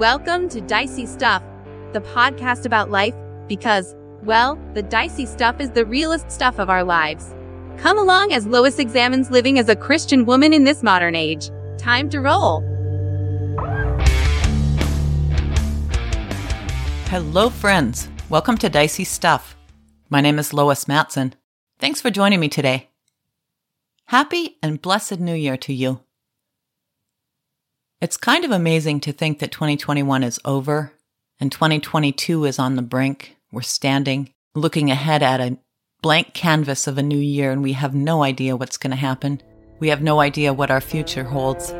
Welcome to Dicey Stuff, the podcast about life because, well, the dicey stuff is the realest stuff of our lives. Come along as Lois examines living as a Christian woman in this modern age. Time to roll. Hello, friends. Welcome to Dicey Stuff. My name is Lois Matson. Thanks for joining me today. Happy and blessed New Year to you. It's kind of amazing to think that 2021 is over and 2022 is on the brink. We're standing, looking ahead at a blank canvas of a new year, and we have no idea what's going to happen. We have no idea what our future holds.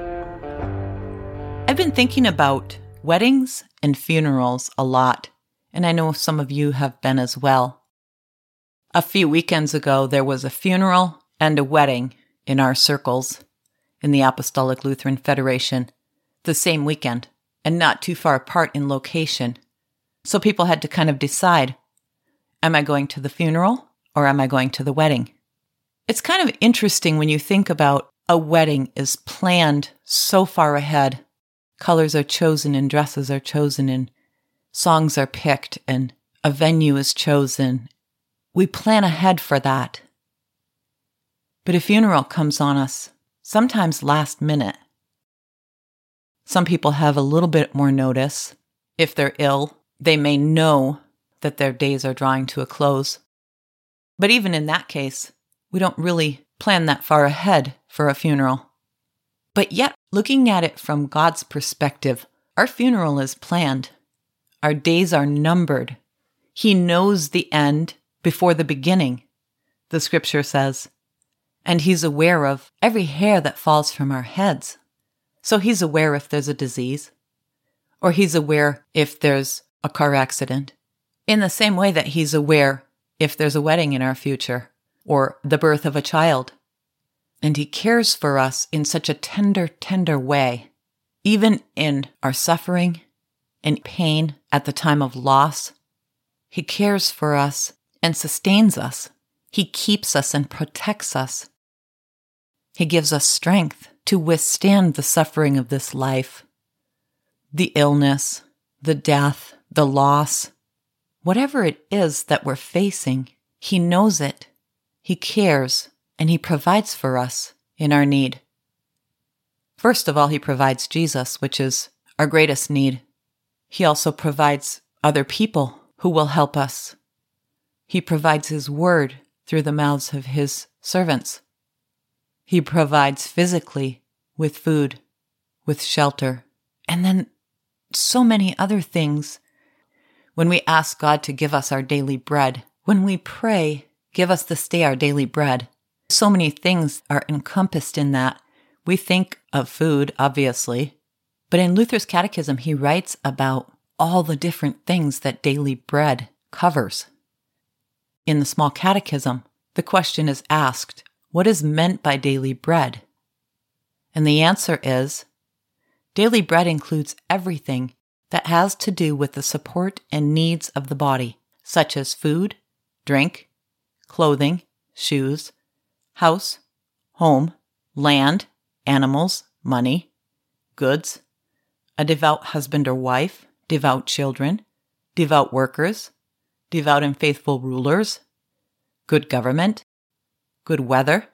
I've been thinking about weddings and funerals a lot, and I know some of you have been as well. A few weekends ago, there was a funeral and a wedding in our circles in the Apostolic Lutheran Federation the same weekend and not too far apart in location. So people had to kind of decide am I going to the funeral or am I going to the wedding? It's kind of interesting when you think about a wedding is planned so far ahead. Colors are chosen and dresses are chosen and songs are picked and a venue is chosen. We plan ahead for that. But a funeral comes on us, sometimes last minute. Some people have a little bit more notice. If they're ill, they may know that their days are drawing to a close. But even in that case, we don't really plan that far ahead for a funeral. But yet, looking at it from God's perspective, our funeral is planned. Our days are numbered. He knows the end before the beginning, the scripture says. And He's aware of every hair that falls from our heads. So he's aware if there's a disease, or he's aware if there's a car accident, in the same way that he's aware if there's a wedding in our future, or the birth of a child. And he cares for us in such a tender, tender way, even in our suffering and pain at the time of loss. He cares for us and sustains us. He keeps us and protects us. He gives us strength to withstand the suffering of this life, the illness, the death, the loss, whatever it is that we're facing, He knows it, He cares, and He provides for us in our need. First of all, He provides Jesus, which is our greatest need. He also provides other people who will help us. He provides His word through the mouths of His servants. He provides physically with food, with shelter, and then so many other things. When we ask God to give us our daily bread, when we pray, give us this day our daily bread, so many things are encompassed in that. We think of food, obviously, but in Luther's Catechism, he writes about all the different things that daily bread covers. In the Small Catechism, the question is asked what is meant by daily bread? And the answer is daily bread includes everything that has to do with the support and needs of the body, such as food, drink, clothing, shoes, house, home, land, animals, money, goods, a devout husband or wife, devout children, devout workers, devout and faithful rulers, good government, good weather,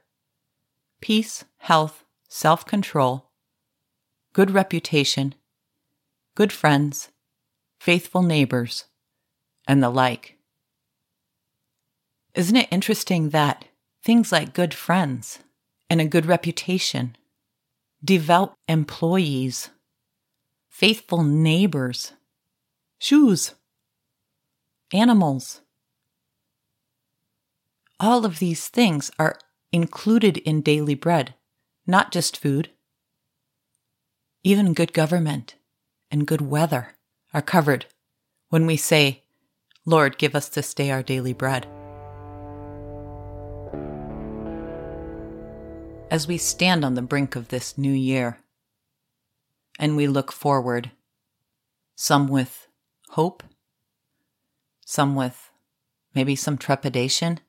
peace, health, self control, good reputation, good friends, faithful neighbors, and the like. Isn't it interesting that things like good friends and a good reputation, devout employees, faithful neighbors, shoes, animals, all of these things are included in daily bread, not just food. Even good government and good weather are covered when we say, Lord, give us this day our daily bread. As we stand on the brink of this new year and we look forward, some with hope, some with maybe some trepidation,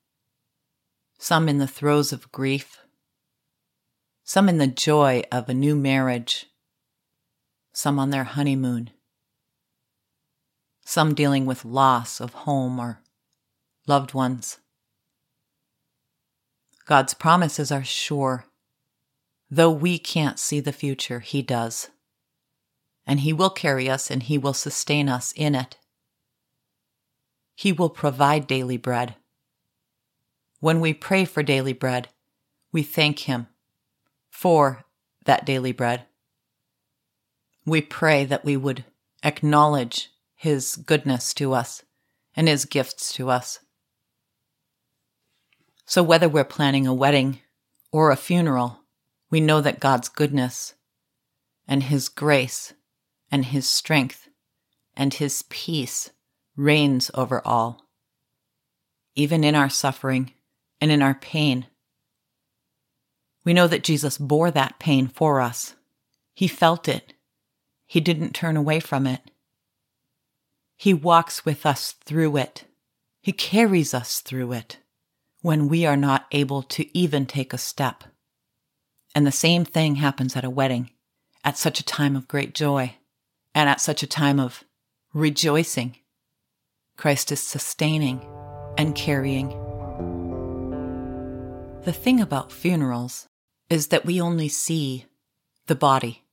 some in the throes of grief, some in the joy of a new marriage, some on their honeymoon, some dealing with loss of home or loved ones. God's promises are sure. Though we can't see the future, He does. And He will carry us and He will sustain us in it. He will provide daily bread. When we pray for daily bread, we thank Him for that daily bread. We pray that we would acknowledge His goodness to us and His gifts to us. So, whether we're planning a wedding or a funeral, we know that God's goodness and His grace and His strength and His peace reigns over all, even in our suffering and in our pain. We know that Jesus bore that pain for us. He felt it. He didn't turn away from it. He walks with us through it. He carries us through it when we are not able to even take a step. And the same thing happens at a wedding, at such a time of great joy, and at such a time of rejoicing. Christ is sustaining and carrying. The thing about funerals is that we only see the body.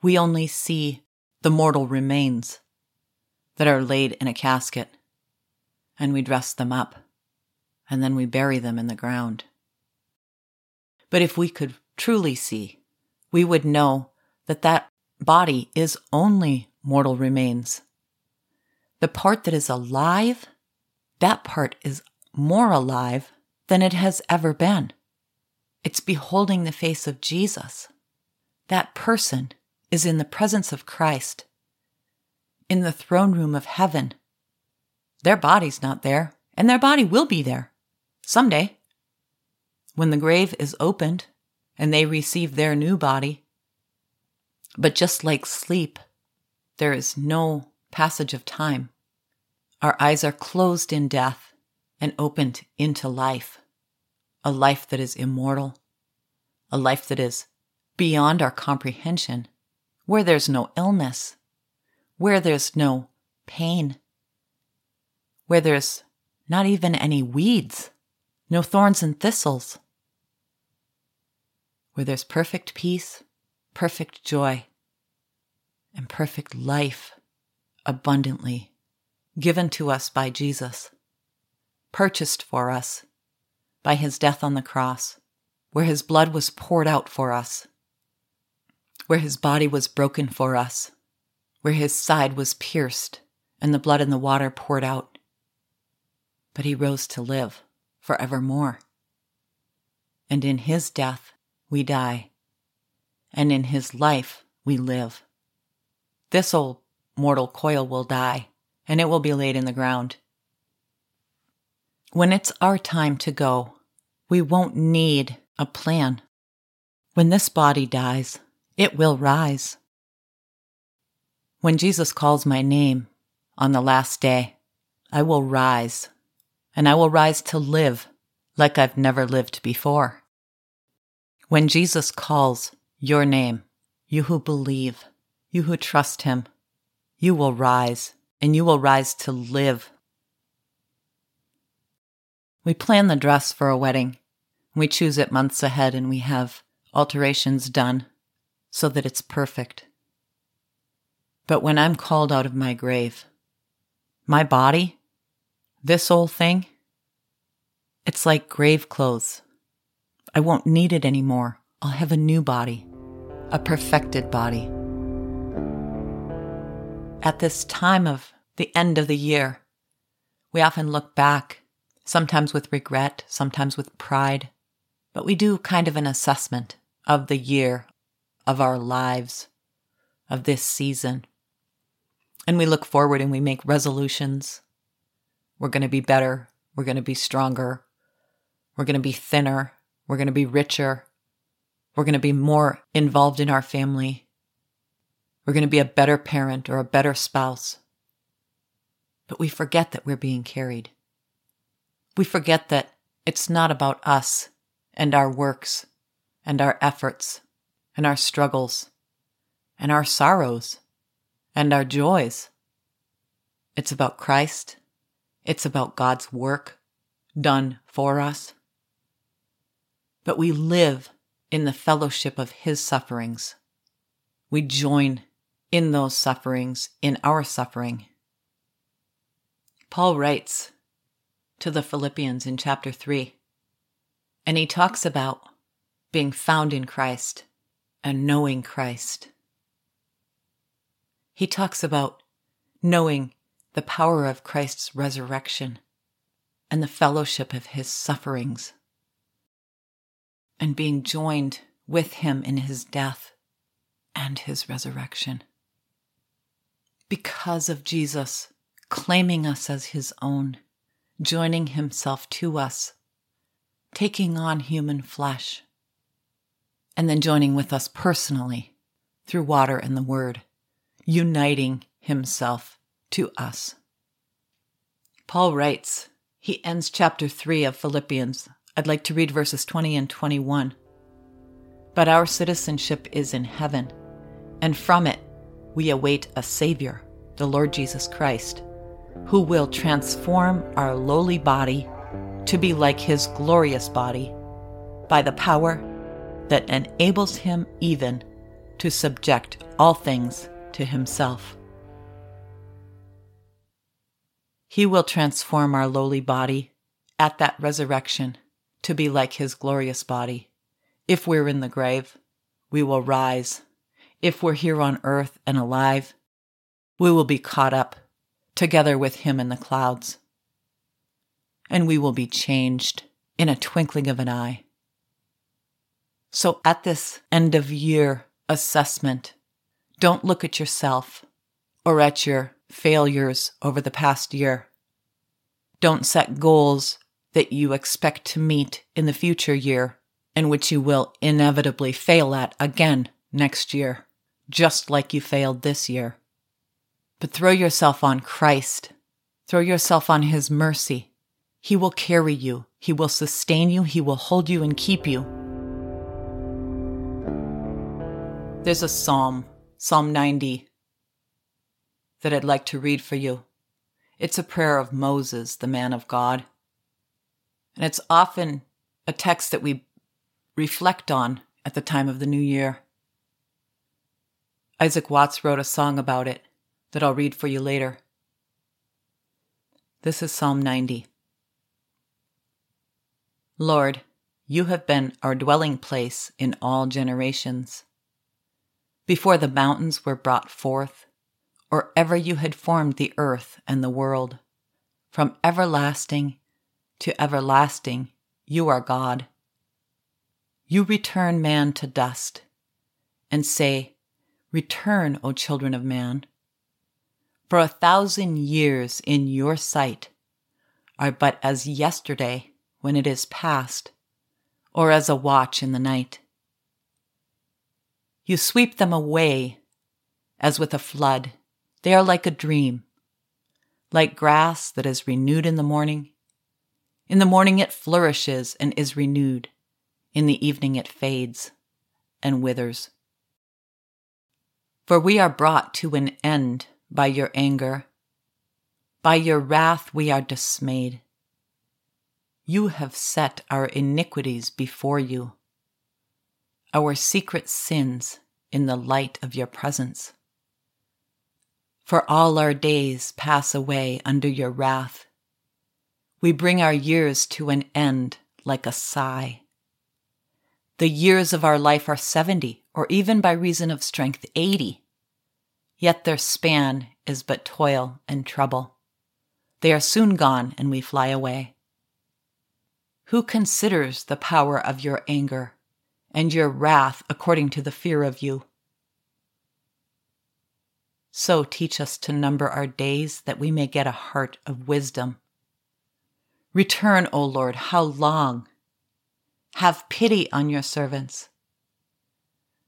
We only see the mortal remains that are laid in a casket, and we dress them up and then we bury them in the ground. But if we could truly see, we would know that that body is only mortal remains. The part that is alive, that part is more alive than it has ever been. It's beholding the face of Jesus. That person is in the presence of Christ, in the throne room of heaven. Their body's not there, and their body will be there. Someday, when the grave is opened and they receive their new body. But just like sleep, there is no passage of time. Our eyes are closed in death and opened into life, a life that is immortal, a life that is beyond our comprehension, where there's no illness, where there's no pain, where there's not even any weeds no thorns and thistles. Where there's perfect peace, perfect joy, and perfect life abundantly given to us by Jesus, purchased for us by his death on the cross, where his blood was poured out for us, where his body was broken for us, where his side was pierced and the blood and the water poured out. But he rose to live forevermore. And in his death we die, and in his life we live. This old mortal coil will die, and it will be laid in the ground. When it's our time to go, we won't need a plan. When this body dies, it will rise. When Jesus calls my name on the last day, I will rise and I will rise to live like I've never lived before. When Jesus calls your name, you who believe, you who trust him, you will rise and you will rise to live. We plan the dress for a wedding. We choose it months ahead and we have alterations done so that it's perfect. But when I'm called out of my grave, my body this old thing, it's like grave clothes. I won't need it anymore. I'll have a new body, a perfected body. At this time of the end of the year, we often look back, sometimes with regret, sometimes with pride, but we do kind of an assessment of the year, of our lives, of this season. And we look forward and we make resolutions we're going to be better. We're going to be stronger. We're going to be thinner. We're going to be richer. We're going to be more involved in our family. We're going to be a better parent or a better spouse. But we forget that we're being carried. We forget that it's not about us and our works and our efforts and our struggles and our sorrows and our joys It's about Christ. It's about God's work done for us. But we live in the fellowship of his sufferings. We join in those sufferings, in our suffering. Paul writes to the Philippians in chapter 3, and he talks about being found in Christ and knowing Christ. He talks about knowing the power of Christ's resurrection and the fellowship of his sufferings and being joined with him in his death and his resurrection. Because of Jesus claiming us as his own, joining himself to us, taking on human flesh, and then joining with us personally through water and the word, uniting himself to us. Paul writes, he ends chapter 3 of Philippians. I'd like to read verses 20 and 21. But our citizenship is in heaven, and from it we await a Savior, the Lord Jesus Christ, who will transform our lowly body to be like his glorious body by the power that enables him even to subject all things to himself. He will transform our lowly body at that resurrection to be like his glorious body. If we're in the grave, we will rise. If we're here on earth and alive, we will be caught up together with him in the clouds. And we will be changed in a twinkling of an eye. So at this end of year assessment, don't look at yourself or at your failures over the past year. Don't set goals that you expect to meet in the future year and which you will inevitably fail at again next year, just like you failed this year. But throw yourself on Christ. Throw yourself on His mercy. He will carry you. He will sustain you. He will hold you and keep you. There's a psalm, Psalm 90, that I'd like to read for you. It's a prayer of Moses, the man of God. And it's often a text that we reflect on at the time of the new year. Isaac Watts wrote a song about it that I'll read for you later. This is Psalm 90. Lord, you have been our dwelling place in all generations. Before the mountains were brought forth, or ever you had formed the earth and the world. From everlasting to everlasting, you are God. You return man to dust and say, Return, O children of man. For a thousand years in your sight are but as yesterday when it is past, or as a watch in the night. You sweep them away as with a flood they are like a dream, like grass that is renewed in the morning. In the morning it flourishes and is renewed. In the evening it fades and withers. For we are brought to an end by your anger. By your wrath we are dismayed. You have set our iniquities before you, our secret sins in the light of your presence for all our days pass away under your wrath. We bring our years to an end like a sigh. The years of our life are 70, or even by reason of strength 80. Yet their span is but toil and trouble. They are soon gone and we fly away. Who considers the power of your anger and your wrath according to the fear of you? So teach us to number our days that we may get a heart of wisdom. Return, O Lord, how long? Have pity on your servants.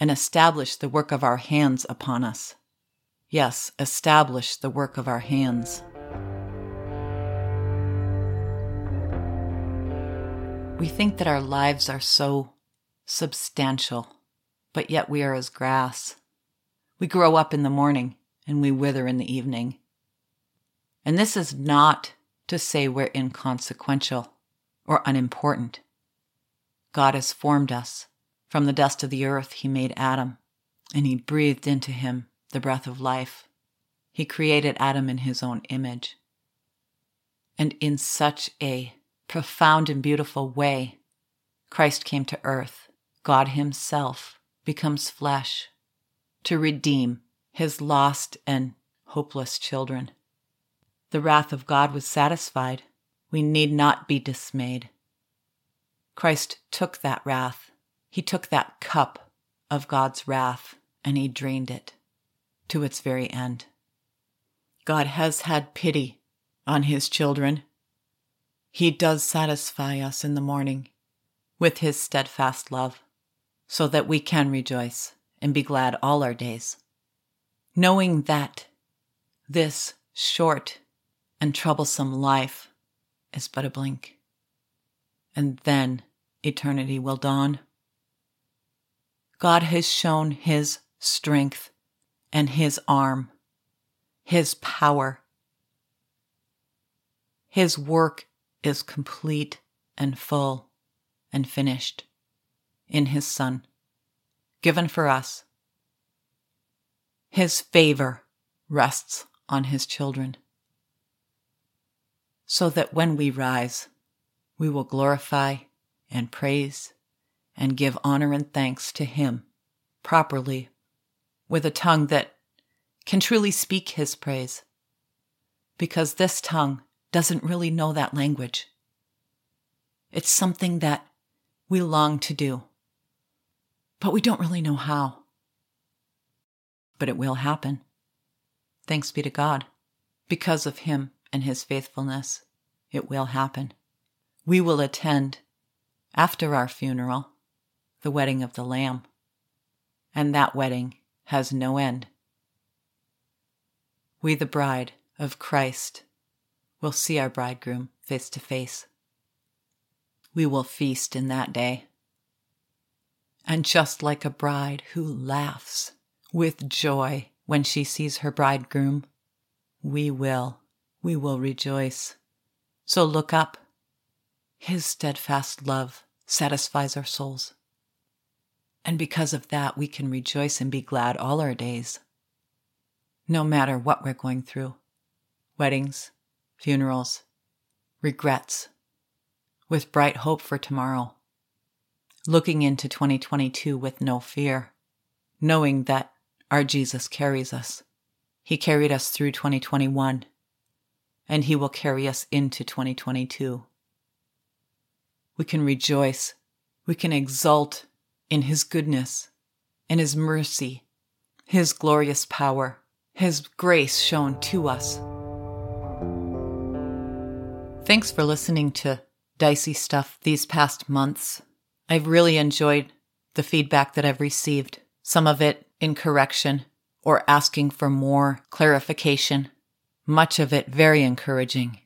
and establish the work of our hands upon us. Yes, establish the work of our hands. We think that our lives are so substantial, but yet we are as grass. We grow up in the morning and we wither in the evening. And this is not to say we're inconsequential or unimportant. God has formed us. From the dust of the earth, He made Adam, and He breathed into him the breath of life. He created Adam in His own image. And in such a profound and beautiful way, Christ came to earth. God Himself becomes flesh to redeem His lost and hopeless children. The wrath of God was satisfied. We need not be dismayed. Christ took that wrath. He took that cup of God's wrath and he drained it to its very end. God has had pity on his children. He does satisfy us in the morning with his steadfast love so that we can rejoice and be glad all our days, knowing that this short and troublesome life is but a blink and then eternity will dawn. God has shown his strength and his arm, his power. His work is complete and full and finished in his Son, given for us. His favor rests on his children, so that when we rise, we will glorify and praise and give honor and thanks to Him properly with a tongue that can truly speak His praise. Because this tongue doesn't really know that language. It's something that we long to do, but we don't really know how. But it will happen. Thanks be to God. Because of Him and His faithfulness, it will happen we will attend, after our funeral, the wedding of the Lamb. And that wedding has no end. We, the bride of Christ, will see our bridegroom face to face. We will feast in that day. And just like a bride who laughs with joy when she sees her bridegroom, we will, we will rejoice. So look up his steadfast love satisfies our souls. And because of that, we can rejoice and be glad all our days, no matter what we're going through. Weddings, funerals, regrets, with bright hope for tomorrow, looking into 2022 with no fear, knowing that our Jesus carries us. He carried us through 2021, and He will carry us into 2022 we can rejoice, we can exult in His goodness in His mercy, His glorious power, His grace shown to us. Thanks for listening to Dicey Stuff these past months. I've really enjoyed the feedback that I've received, some of it in correction or asking for more clarification, much of it very encouraging.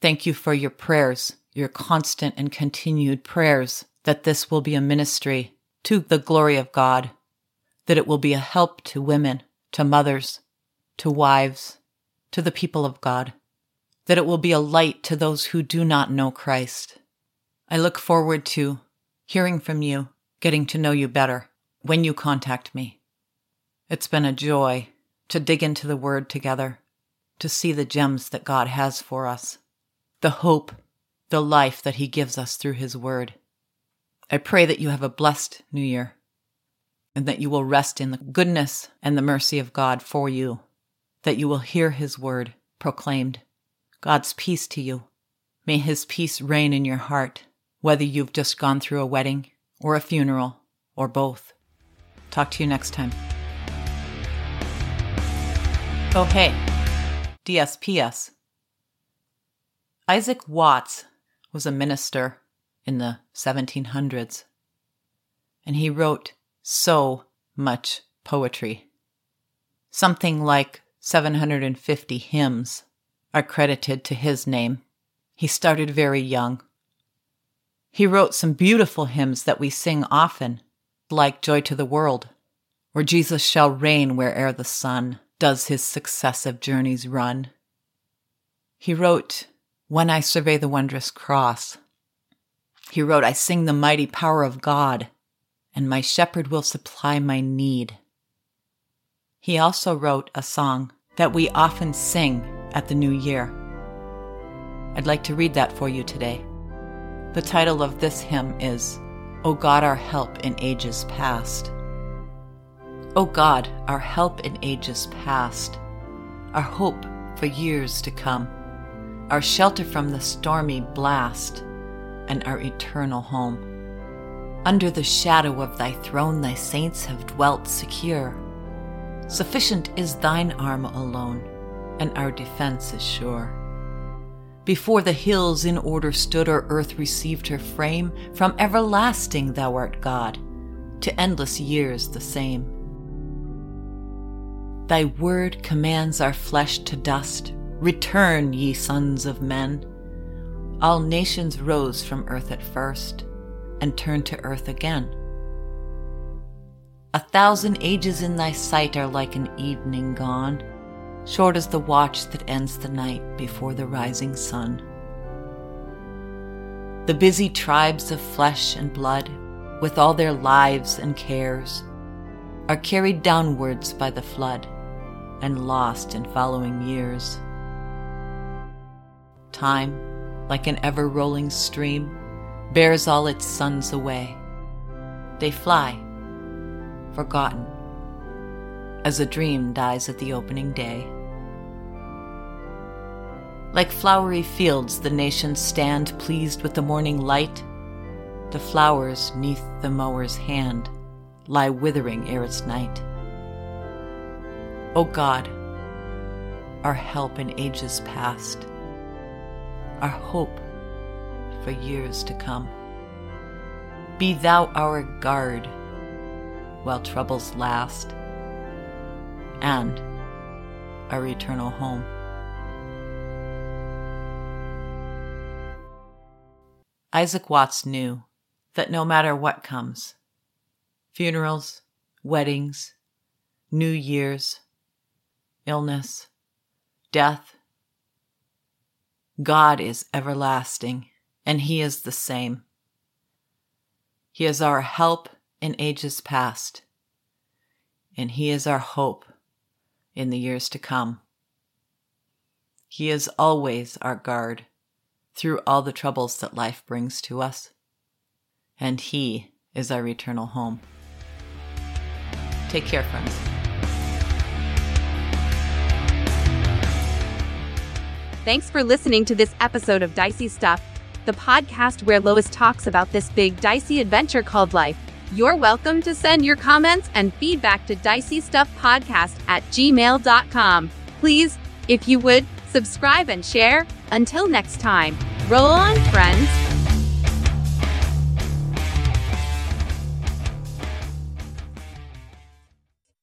Thank you for your prayers your constant and continued prayers that this will be a ministry to the glory of God, that it will be a help to women, to mothers, to wives, to the people of God, that it will be a light to those who do not know Christ. I look forward to hearing from you, getting to know you better when you contact me. It's been a joy to dig into the Word together, to see the gems that God has for us, the hope the life that He gives us through His Word. I pray that you have a blessed new year and that you will rest in the goodness and the mercy of God for you, that you will hear His Word proclaimed. God's peace to you. May His peace reign in your heart, whether you've just gone through a wedding or a funeral or both. Talk to you next time. Oh, hey, DSPS. Isaac Watts was a minister in the 1700s, and he wrote so much poetry. Something like 750 hymns are credited to his name. He started very young. He wrote some beautiful hymns that we sing often, like Joy to the World, or Jesus shall reign where'er the sun does his successive journeys run. He wrote, When I survey the wondrous cross. He wrote, I sing the mighty power of God, and my shepherd will supply my need. He also wrote a song that we often sing at the new year. I'd like to read that for you today. The title of this hymn is, O God, our help in ages past. O God, our help in ages past, our hope for years to come, our shelter from the stormy blast, and our eternal home. Under the shadow of thy throne, thy saints have dwelt secure. Sufficient is thine arm alone, and our defense is sure. Before the hills in order stood, or earth received her frame, from everlasting thou art God, to endless years the same. Thy word commands our flesh to dust. Return, ye sons of men. All nations rose from earth at first and turned to earth again. A thousand ages in thy sight are like an evening gone, short as the watch that ends the night before the rising sun. The busy tribes of flesh and blood, with all their lives and cares, are carried downwards by the flood and lost in following years. Time, like an ever rolling stream, bears all its sons away. They fly, forgotten, as a dream dies at the opening day. Like flowery fields, the nations stand pleased with the morning light. The flowers neath the mower's hand lie withering ere it's night. O God, our help in ages past, our hope for years to come. Be thou our guard while troubles last, and our eternal home. Isaac Watts knew that no matter what comes funerals, weddings, New Year's, illness, death. God is everlasting, and He is the same. He is our help in ages past, and He is our hope in the years to come. He is always our guard through all the troubles that life brings to us, and He is our eternal home. Take care, friends. Thanks for listening to this episode of Dicey Stuff, the podcast where Lois talks about this big, dicey adventure called life. You're welcome to send your comments and feedback to diceystuffpodcast at gmail.com. Please, if you would, subscribe and share. Until next time, roll on, friends.